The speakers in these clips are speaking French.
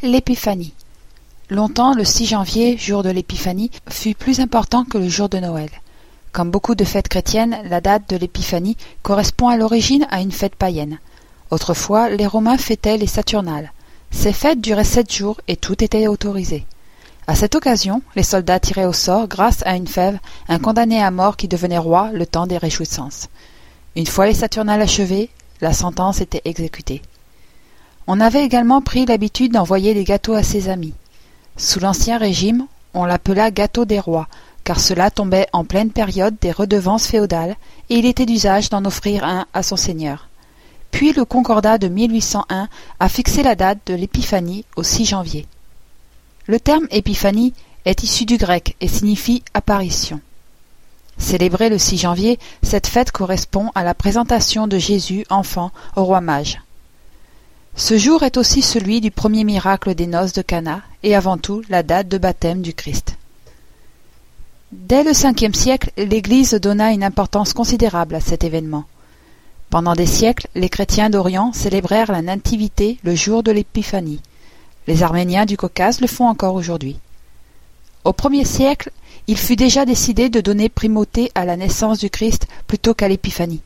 L'épiphanie. Longtemps, le 6 janvier, jour de l'épiphanie, fut plus important que le jour de Noël. Comme beaucoup de fêtes chrétiennes, la date de l'épiphanie correspond à l'origine à une fête païenne. Autrefois, les Romains fêtaient les Saturnales. Ces fêtes duraient sept jours et tout était autorisé. À cette occasion, les soldats tiraient au sort, grâce à une fève, un condamné à mort qui devenait roi le temps des réjouissances. Une fois les Saturnales achevées, la sentence était exécutée. On avait également pris l'habitude d'envoyer des gâteaux à ses amis. Sous l'Ancien Régime, on l'appela gâteau des rois, car cela tombait en pleine période des redevances féodales, et il était d'usage d'en offrir un à son seigneur. Puis le Concordat de 1801 a fixé la date de l'épiphanie au 6 janvier. Le terme épiphanie est issu du grec et signifie apparition. Célébrée le 6 janvier, cette fête correspond à la présentation de Jésus enfant au roi mage. Ce jour est aussi celui du premier miracle des noces de Cana et avant tout la date de baptême du Christ. Dès le Ve siècle, l'Église donna une importance considérable à cet événement. Pendant des siècles, les chrétiens d'Orient célébrèrent la Nativité le jour de l'Épiphanie. Les Arméniens du Caucase le font encore aujourd'hui. Au premier siècle, il fut déjà décidé de donner primauté à la naissance du Christ plutôt qu'à l'Épiphanie.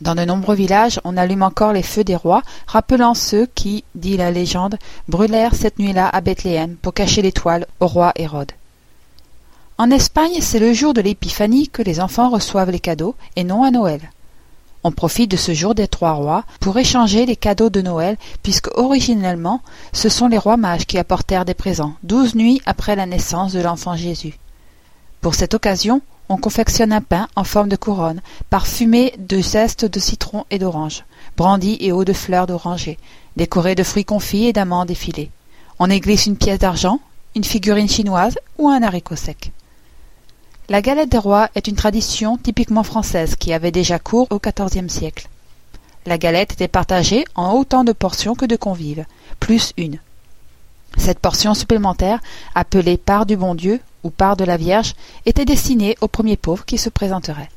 Dans de nombreux villages, on allume encore les feux des rois, rappelant ceux qui, dit la légende, brûlèrent cette nuit-là à Bethléem pour cacher l'étoile au roi Hérode. En Espagne, c'est le jour de l'épiphanie que les enfants reçoivent les cadeaux, et non à Noël. On profite de ce jour des trois rois pour échanger les cadeaux de Noël, puisque originellement, ce sont les rois mages qui apportèrent des présents, douze nuits après la naissance de l'enfant Jésus. Pour cette occasion, on confectionne un pain en forme de couronne, parfumé de zeste de citron et d'orange, brandi et eau de fleurs d'oranger, décoré de fruits confits et d'amandes effilées. On y glisse une pièce d'argent, une figurine chinoise ou un haricot sec. La galette des rois est une tradition typiquement française qui avait déjà cours au XIVe siècle. La galette était partagée en autant de portions que de convives, plus une. Cette portion supplémentaire, appelée part du bon Dieu ou part de la Vierge, était destinée au premier pauvre qui se présenterait.